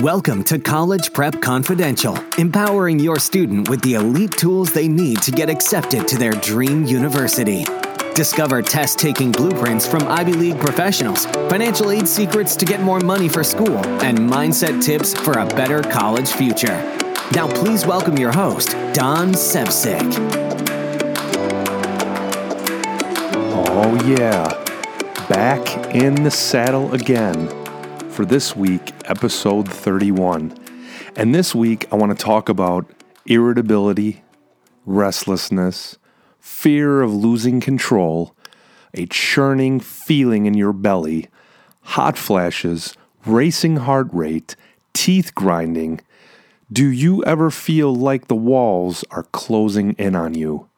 Welcome to College Prep Confidential, empowering your student with the elite tools they need to get accepted to their dream university. Discover test taking blueprints from Ivy League professionals, financial aid secrets to get more money for school, and mindset tips for a better college future. Now, please welcome your host, Don Sevcik. Oh, yeah. Back in the saddle again for this week, episode 31. And this week, I want to talk about irritability, restlessness, fear of losing control, a churning feeling in your belly, hot flashes, racing heart rate, teeth grinding. Do you ever feel like the walls are closing in on you?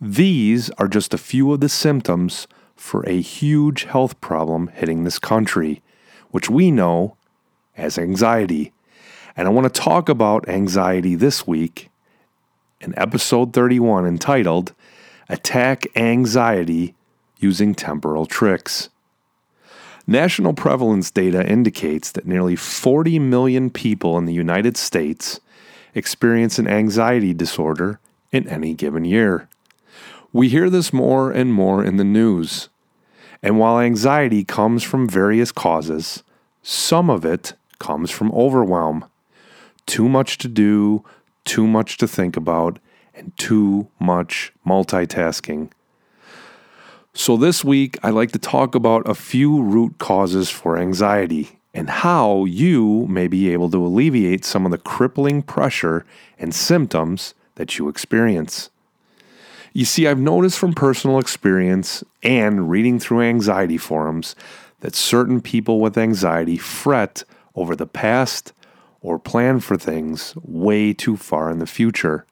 These are just a few of the symptoms for a huge health problem hitting this country which we know as anxiety. And I want to talk about anxiety this week in episode 31 entitled Attack Anxiety Using Temporal Tricks. National prevalence data indicates that nearly 40 million people in the United States experience an anxiety disorder in any given year. We hear this more and more in the news. And while anxiety comes from various causes, some of it comes from overwhelm. Too much to do, too much to think about, and too much multitasking. So, this week, I'd like to talk about a few root causes for anxiety and how you may be able to alleviate some of the crippling pressure and symptoms that you experience. You see, I've noticed from personal experience and reading through anxiety forums that certain people with anxiety fret over the past or plan for things way too far in the future.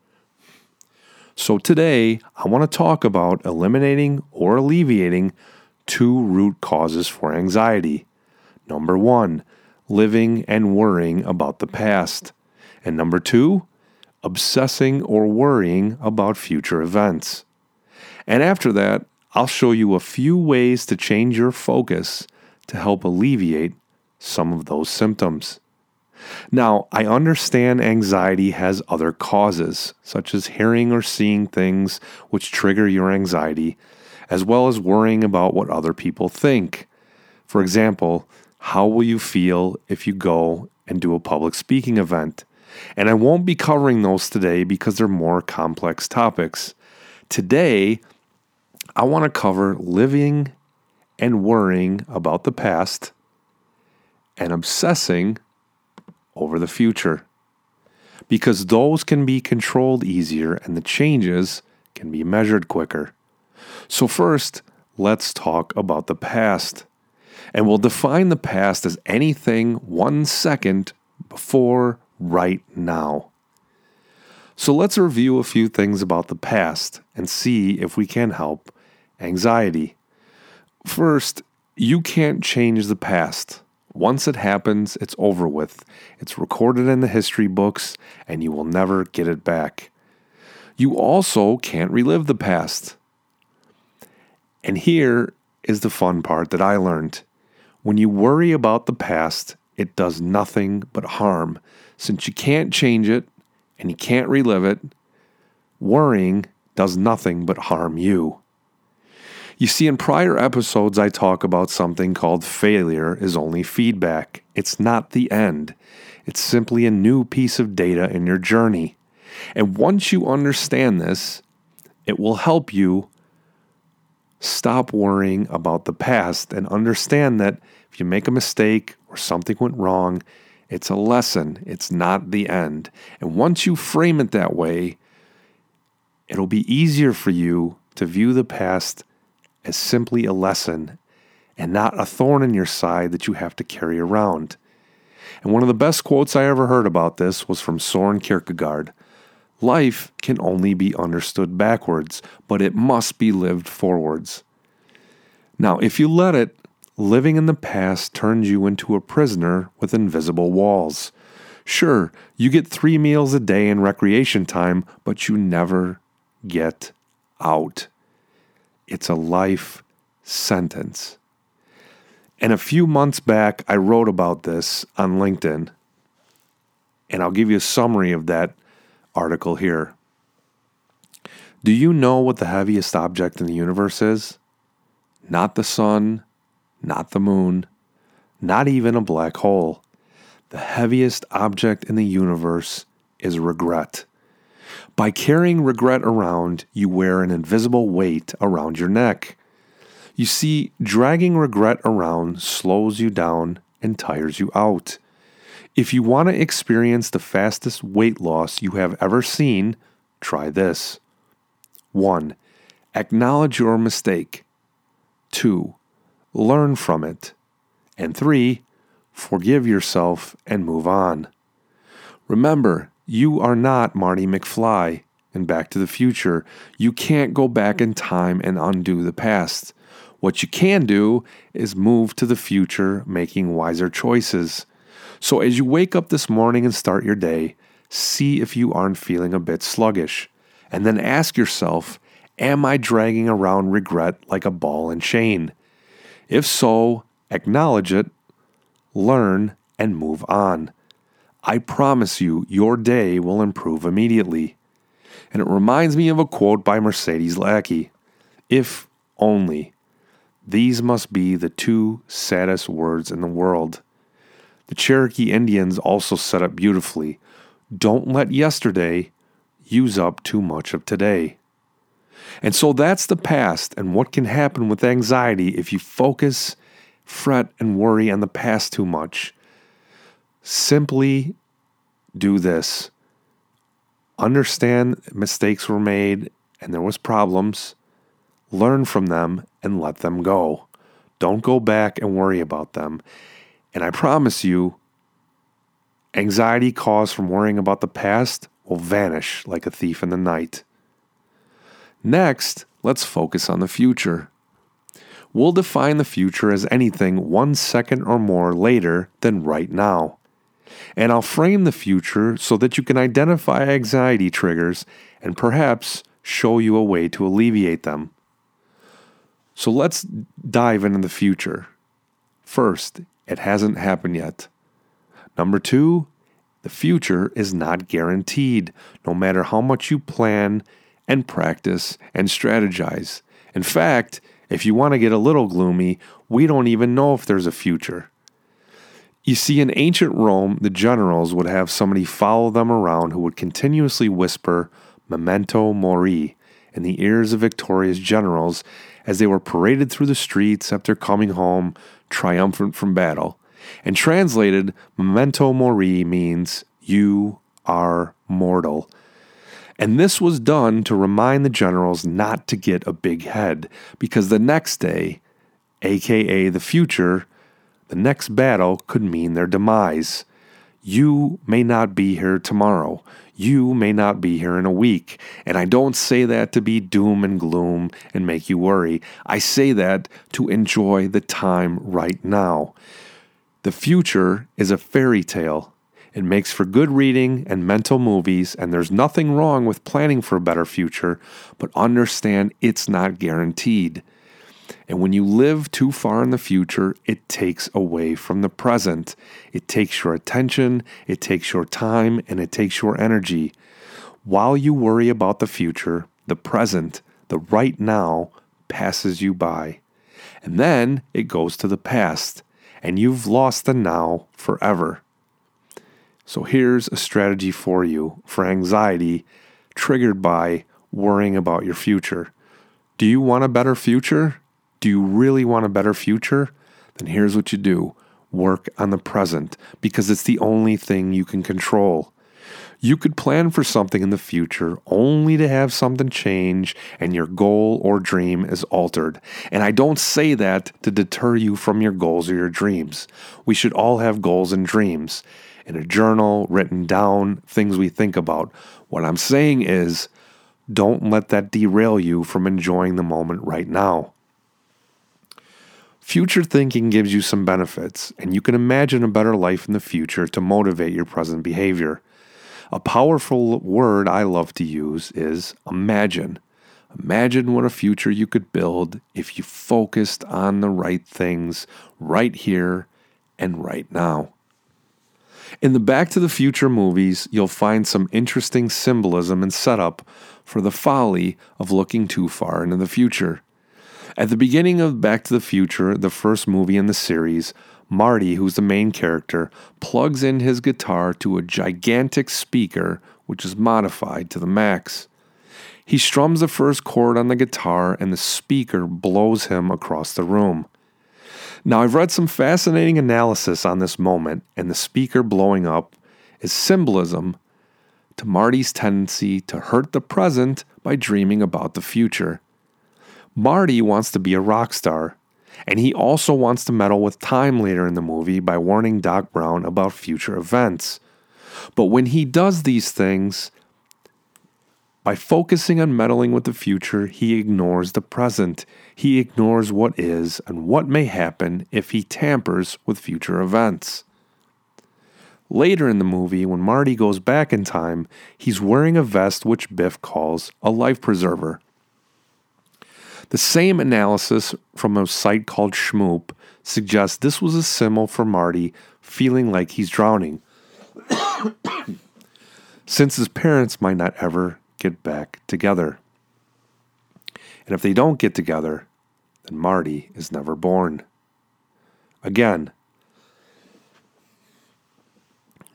So, today I want to talk about eliminating or alleviating two root causes for anxiety. Number one, living and worrying about the past. And number two, obsessing or worrying about future events. And after that, I'll show you a few ways to change your focus to help alleviate some of those symptoms. Now, I understand anxiety has other causes, such as hearing or seeing things which trigger your anxiety, as well as worrying about what other people think. For example, how will you feel if you go and do a public speaking event? And I won't be covering those today because they're more complex topics. Today, I want to cover living and worrying about the past and obsessing over the future. Because those can be controlled easier and the changes can be measured quicker. So, first, let's talk about the past. And we'll define the past as anything one second before right now. So, let's review a few things about the past and see if we can help anxiety. First, you can't change the past. Once it happens, it's over with. It's recorded in the history books, and you will never get it back. You also can't relive the past. And here is the fun part that I learned. When you worry about the past, it does nothing but harm. Since you can't change it and you can't relive it, worrying does nothing but harm you. You see, in prior episodes, I talk about something called failure is only feedback. It's not the end, it's simply a new piece of data in your journey. And once you understand this, it will help you stop worrying about the past and understand that if you make a mistake or something went wrong, it's a lesson, it's not the end. And once you frame it that way, it'll be easier for you to view the past as simply a lesson and not a thorn in your side that you have to carry around. And one of the best quotes I ever heard about this was from Soren Kierkegaard Life can only be understood backwards, but it must be lived forwards. Now, if you let it, living in the past turns you into a prisoner with invisible walls. Sure, you get three meals a day in recreation time, but you never get out. It's a life sentence. And a few months back, I wrote about this on LinkedIn. And I'll give you a summary of that article here. Do you know what the heaviest object in the universe is? Not the sun, not the moon, not even a black hole. The heaviest object in the universe is regret. By carrying regret around, you wear an invisible weight around your neck. You see, dragging regret around slows you down and tires you out. If you want to experience the fastest weight loss you have ever seen, try this. 1. Acknowledge your mistake. 2. Learn from it. And 3. Forgive yourself and move on. Remember, you are not Marty McFly in Back to the Future. You can't go back in time and undo the past. What you can do is move to the future, making wiser choices. So as you wake up this morning and start your day, see if you aren't feeling a bit sluggish. And then ask yourself, Am I dragging around regret like a ball and chain? If so, acknowledge it, learn, and move on. I promise you, your day will improve immediately. And it reminds me of a quote by Mercedes Lackey If only. These must be the two saddest words in the world. The Cherokee Indians also set up beautifully Don't let yesterday use up too much of today. And so that's the past and what can happen with anxiety if you focus, fret, and worry on the past too much. Simply do this. Understand mistakes were made and there was problems. Learn from them and let them go. Don't go back and worry about them. And I promise you, anxiety caused from worrying about the past will vanish like a thief in the night. Next, let's focus on the future. We'll define the future as anything one second or more later than right now and I'll frame the future so that you can identify anxiety triggers and perhaps show you a way to alleviate them. So let's dive into the future. First, it hasn't happened yet. Number two, the future is not guaranteed, no matter how much you plan and practice and strategize. In fact, if you want to get a little gloomy, we don't even know if there's a future. You see, in ancient Rome, the generals would have somebody follow them around who would continuously whisper memento mori in the ears of victorious generals as they were paraded through the streets after coming home triumphant from battle. And translated, memento mori means you are mortal. And this was done to remind the generals not to get a big head, because the next day, aka the future, the next battle could mean their demise. You may not be here tomorrow. You may not be here in a week. And I don't say that to be doom and gloom and make you worry. I say that to enjoy the time right now. The future is a fairy tale. It makes for good reading and mental movies, and there's nothing wrong with planning for a better future, but understand it's not guaranteed. And when you live too far in the future, it takes away from the present. It takes your attention, it takes your time, and it takes your energy. While you worry about the future, the present, the right now, passes you by. And then it goes to the past, and you've lost the now forever. So here's a strategy for you for anxiety triggered by worrying about your future. Do you want a better future? Do you really want a better future? Then here's what you do work on the present because it's the only thing you can control. You could plan for something in the future only to have something change and your goal or dream is altered. And I don't say that to deter you from your goals or your dreams. We should all have goals and dreams in a journal, written down, things we think about. What I'm saying is, don't let that derail you from enjoying the moment right now. Future thinking gives you some benefits, and you can imagine a better life in the future to motivate your present behavior. A powerful word I love to use is imagine. Imagine what a future you could build if you focused on the right things right here and right now. In the Back to the Future movies, you'll find some interesting symbolism and setup for the folly of looking too far into the future. At the beginning of Back to the Future, the first movie in the series, Marty, who's the main character, plugs in his guitar to a gigantic speaker which is modified to the max. He strums the first chord on the guitar and the speaker blows him across the room. Now, I've read some fascinating analysis on this moment, and the speaker blowing up is symbolism to Marty's tendency to hurt the present by dreaming about the future. Marty wants to be a rock star, and he also wants to meddle with time later in the movie by warning Doc Brown about future events. But when he does these things, by focusing on meddling with the future, he ignores the present. He ignores what is and what may happen if he tampers with future events. Later in the movie, when Marty goes back in time, he's wearing a vest which Biff calls a life preserver. The same analysis from a site called Shmoop suggests this was a symbol for Marty feeling like he's drowning, since his parents might not ever get back together. And if they don't get together, then Marty is never born. Again,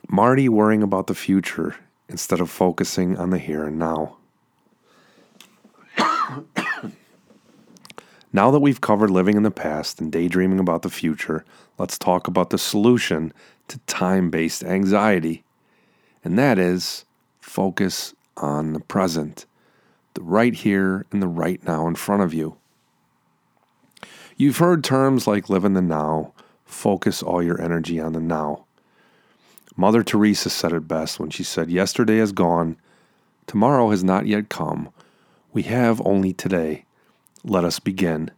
Marty worrying about the future instead of focusing on the here and now. now that we've covered living in the past and daydreaming about the future, let's talk about the solution to time based anxiety. And that is focus on the present, the right here and the right now in front of you. You've heard terms like live in the now, focus all your energy on the now. Mother Teresa said it best when she said, Yesterday is gone, tomorrow has not yet come. We have only today. Let us begin.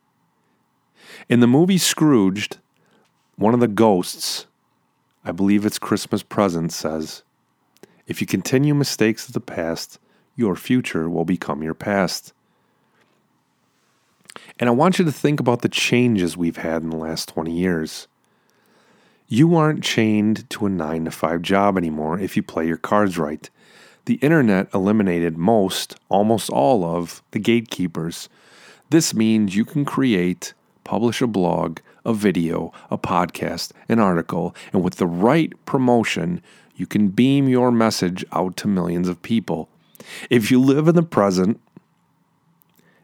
In the movie Scrooged, one of the ghosts, I believe it's Christmas Present, says, if you continue mistakes of the past, your future will become your past. And I want you to think about the changes we've had in the last 20 years. You aren't chained to a 9 to 5 job anymore if you play your cards right. The internet eliminated most, almost all of, the gatekeepers. This means you can create, publish a blog, a video, a podcast, an article, and with the right promotion, you can beam your message out to millions of people. If you live in the present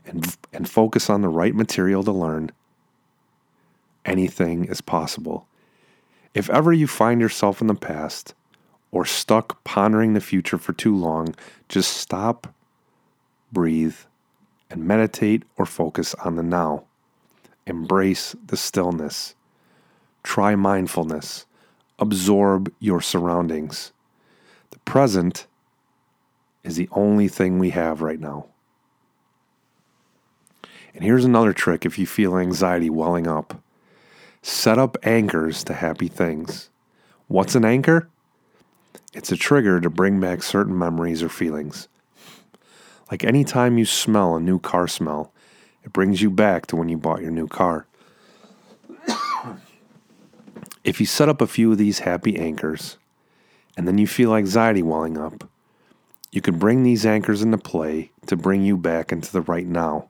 and, and focus on the right material to learn, anything is possible. If ever you find yourself in the past or stuck pondering the future for too long, just stop, breathe, and meditate or focus on the now. Embrace the stillness. Try mindfulness absorb your surroundings. The present is the only thing we have right now. And here's another trick if you feel anxiety welling up set up anchors to happy things. What's an anchor? It's a trigger to bring back certain memories or feelings. Like any time you smell a new car smell, it brings you back to when you bought your new car. If you set up a few of these happy anchors, and then you feel anxiety welling up, you can bring these anchors into play to bring you back into the right now,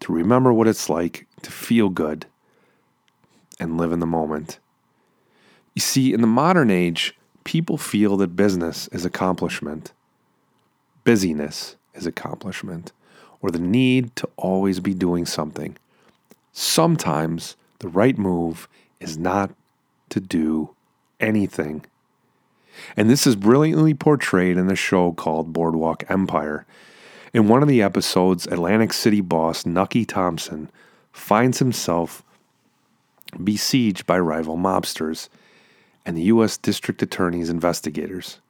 to remember what it's like to feel good and live in the moment. You see, in the modern age, people feel that business is accomplishment, busyness is accomplishment, or the need to always be doing something. Sometimes the right move is not to do anything. And this is brilliantly portrayed in the show called Boardwalk Empire. In one of the episodes, Atlantic City boss Nucky Thompson finds himself besieged by rival mobsters and the U.S. District Attorney's investigators.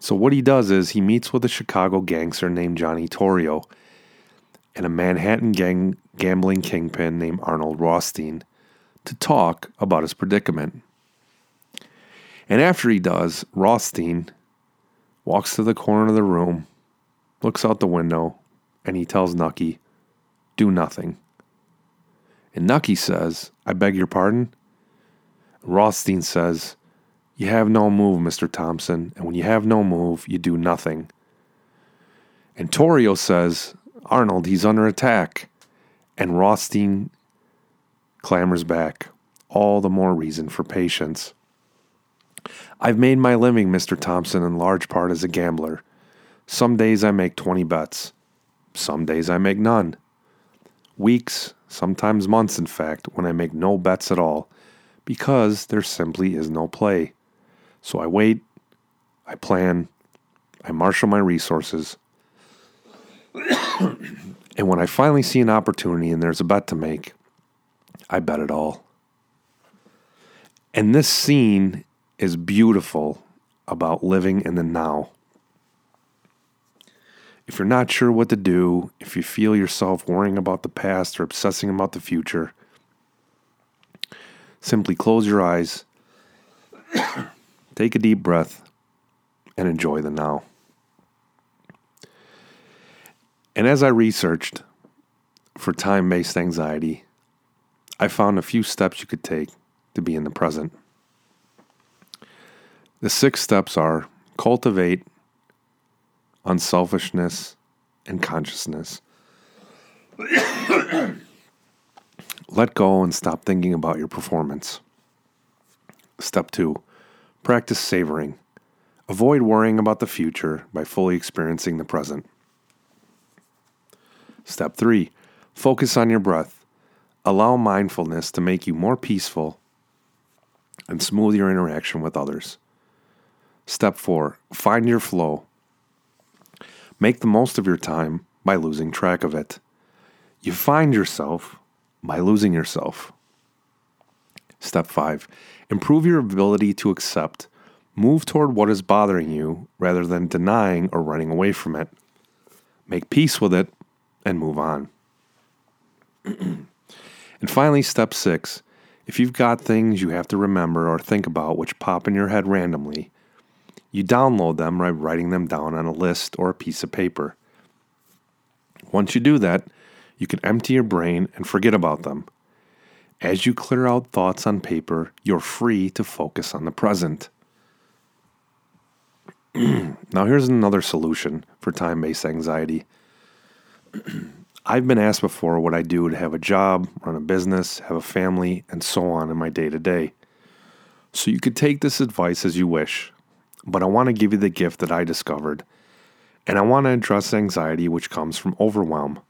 So, what he does is he meets with a Chicago gangster named Johnny Torrio and a Manhattan gang gambling kingpin named Arnold Rothstein to talk about his predicament. And after he does, Rothstein walks to the corner of the room, looks out the window, and he tells Nucky, Do nothing. And Nucky says, I beg your pardon? Rothstein says, You have no move, Mr. Thompson, and when you have no move, you do nothing. And Torrio says, Arnold, he's under attack. And Rothstein clamors back. All the more reason for patience. I've made my living, Mr. Thompson, in large part as a gambler. Some days I make 20 bets. Some days I make none. Weeks, sometimes months, in fact, when I make no bets at all, because there simply is no play. So I wait, I plan, I marshal my resources. and when I finally see an opportunity and there's a bet to make, I bet it all. And this scene is beautiful about living in the now. If you're not sure what to do, if you feel yourself worrying about the past or obsessing about the future, simply close your eyes, take a deep breath, and enjoy the now. And as I researched for time based anxiety, I found a few steps you could take to be in the present. The six steps are cultivate unselfishness and consciousness. Let go and stop thinking about your performance. Step two, practice savoring. Avoid worrying about the future by fully experiencing the present. Step three, focus on your breath. Allow mindfulness to make you more peaceful and smooth your interaction with others. Step four, find your flow. Make the most of your time by losing track of it. You find yourself by losing yourself. Step five, improve your ability to accept. Move toward what is bothering you rather than denying or running away from it. Make peace with it and move on. and finally, step six, if you've got things you have to remember or think about which pop in your head randomly, you download them by writing them down on a list or a piece of paper. Once you do that, you can empty your brain and forget about them. As you clear out thoughts on paper, you're free to focus on the present. now, here's another solution for time based anxiety. I've been asked before what I do to have a job, run a business, have a family, and so on in my day to day. So you could take this advice as you wish but I want to give you the gift that I discovered. And I want to address anxiety which comes from overwhelm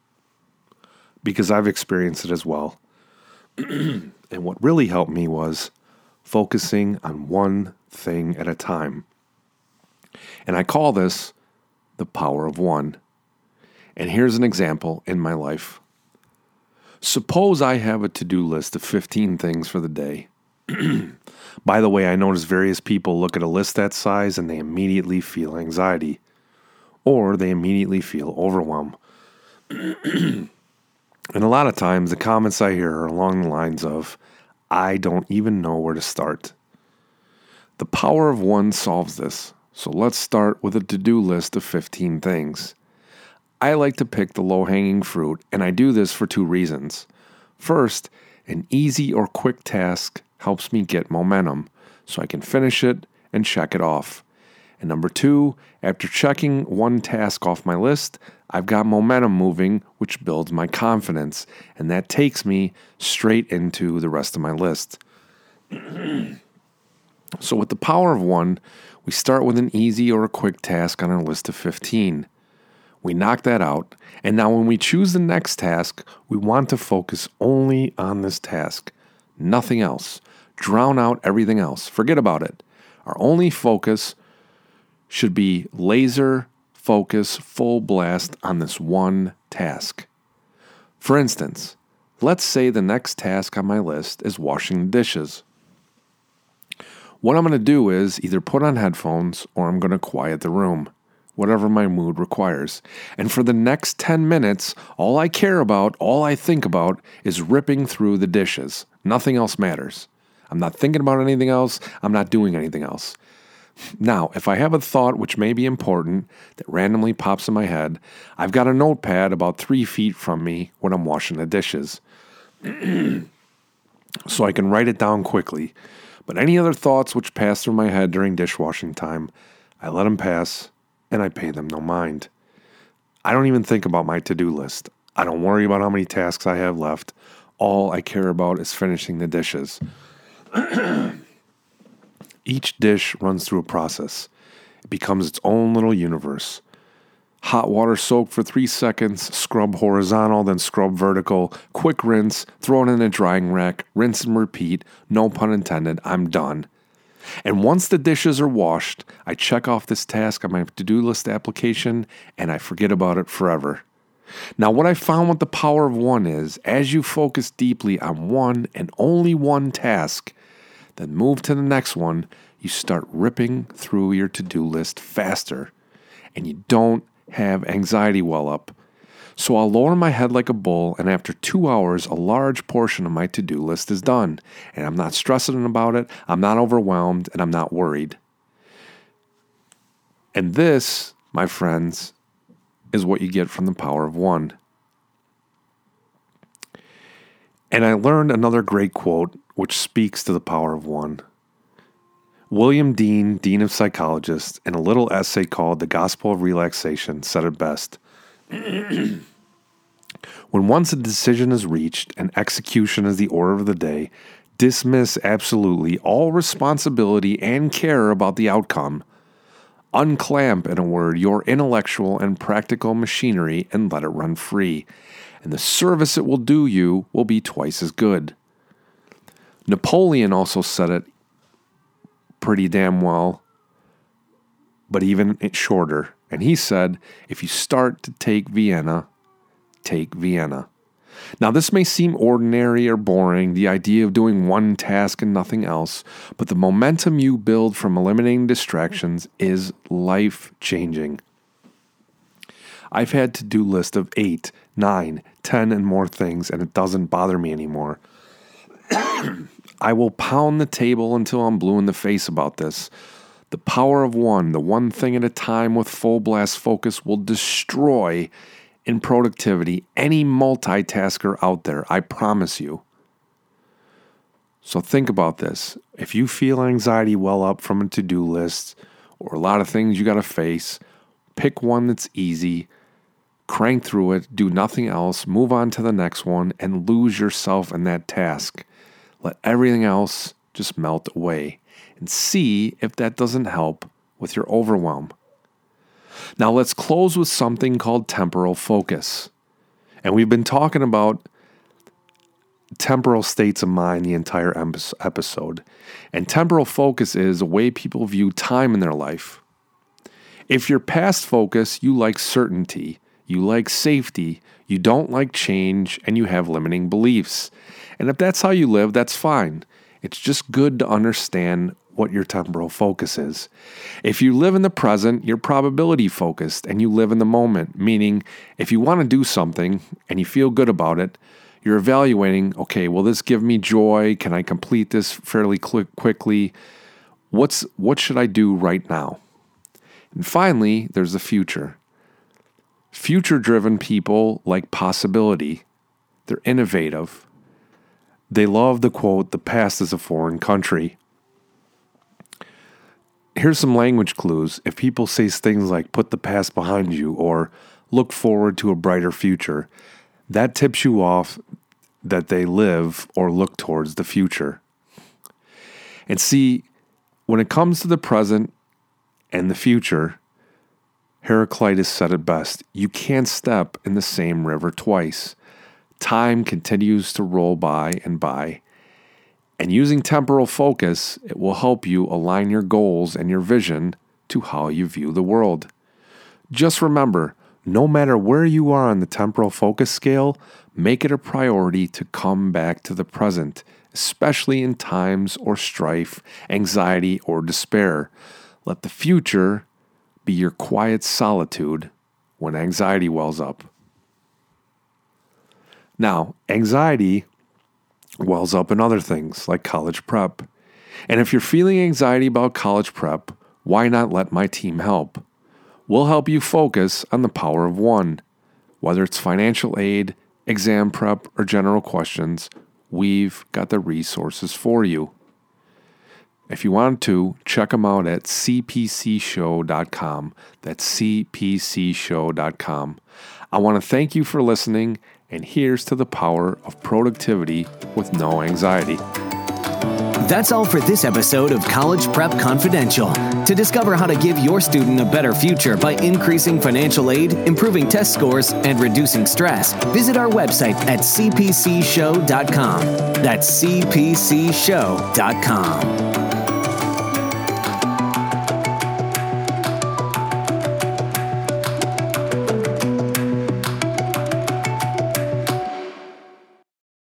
because I've experienced it as well. and what really helped me was focusing on one thing at a time. And I call this the power of one. And here's an example in my life. Suppose I have a to do list of 15 things for the day. By the way, I notice various people look at a list that size and they immediately feel anxiety or they immediately feel overwhelmed. and a lot of times the comments I hear are along the lines of, I don't even know where to start. The power of one solves this. So let's start with a to do list of 15 things. I like to pick the low hanging fruit, and I do this for two reasons. First, an easy or quick task helps me get momentum so I can finish it and check it off. And number two, after checking one task off my list, I've got momentum moving, which builds my confidence, and that takes me straight into the rest of my list. so, with the power of one, we start with an easy or a quick task on our list of 15. We knock that out, and now when we choose the next task, we want to focus only on this task, nothing else drown out everything else. Forget about it. Our only focus should be laser focus, full blast on this one task. For instance, let's say the next task on my list is washing the dishes. What I'm going to do is either put on headphones or I'm going to quiet the room, whatever my mood requires. And for the next 10 minutes, all I care about, all I think about is ripping through the dishes. Nothing else matters. I'm not thinking about anything else. I'm not doing anything else. Now, if I have a thought which may be important that randomly pops in my head, I've got a notepad about three feet from me when I'm washing the dishes. so I can write it down quickly. But any other thoughts which pass through my head during dishwashing time, I let them pass and I pay them no mind. I don't even think about my to do list. I don't worry about how many tasks I have left. All I care about is finishing the dishes. Each dish runs through a process. It becomes its own little universe. Hot water soak for three seconds, scrub horizontal, then scrub vertical, quick rinse, throw it in a drying rack, rinse and repeat. No pun intended, I'm done. And once the dishes are washed, I check off this task on my to do list application and I forget about it forever. Now, what I found with the power of one is as you focus deeply on one and only one task, then move to the next one, you start ripping through your to do list faster and you don't have anxiety well up. So I'll lower my head like a bull, and after two hours, a large portion of my to do list is done. And I'm not stressing about it, I'm not overwhelmed, and I'm not worried. And this, my friends, is what you get from the power of one. And I learned another great quote which speaks to the power of one. William Dean, Dean of Psychologists, in a little essay called The Gospel of Relaxation, said it best. when once a decision is reached and execution is the order of the day, dismiss absolutely all responsibility and care about the outcome. Unclamp, in a word, your intellectual and practical machinery and let it run free, and the service it will do you will be twice as good. Napoleon also said it pretty damn well, but even shorter. And he said, if you start to take Vienna, take Vienna. Now, this may seem ordinary or boring, the idea of doing one task and nothing else, but the momentum you build from eliminating distractions is life changing. I've had to do list of eight, nine, ten, and more things, and it doesn't bother me anymore. I will pound the table until I'm blue in the face about this. The power of one, the one thing at a time with full blast focus, will destroy in productivity any multitasker out there. I promise you. So think about this. If you feel anxiety well up from a to do list or a lot of things you got to face, pick one that's easy, crank through it, do nothing else, move on to the next one, and lose yourself in that task. Let everything else just melt away and see if that doesn't help with your overwhelm. Now, let's close with something called temporal focus. And we've been talking about temporal states of mind the entire episode. And temporal focus is a way people view time in their life. If you're past focus, you like certainty, you like safety, you don't like change, and you have limiting beliefs. And if that's how you live, that's fine. It's just good to understand what your temporal focus is. If you live in the present, you're probability focused and you live in the moment, meaning if you want to do something and you feel good about it, you're evaluating, okay, will this give me joy? Can I complete this fairly quickly? What's what should I do right now? And finally, there's the future. Future driven people like possibility. They're innovative. They love the quote, the past is a foreign country here's some language clues. If people say things like put the past behind you or look forward to a brighter future, that tips you off that they live or look towards the future. And see, when it comes to the present and the future, Heraclitus said it best you can't step in the same river twice. Time continues to roll by and by, and using temporal focus, it will help you align your goals and your vision to how you view the world. Just remember, no matter where you are on the temporal focus scale, make it a priority to come back to the present, especially in times or strife, anxiety, or despair. Let the future be your quiet solitude when anxiety wells up. Now, anxiety wells up in other things like college prep. And if you're feeling anxiety about college prep, why not let my team help? We'll help you focus on the power of one. Whether it's financial aid, exam prep, or general questions, we've got the resources for you. If you want to, check them out at cpcshow.com. That's cpcshow.com. I want to thank you for listening, and here's to the power of productivity with no anxiety. That's all for this episode of College Prep Confidential. To discover how to give your student a better future by increasing financial aid, improving test scores, and reducing stress, visit our website at cpcshow.com. That's cpcshow.com.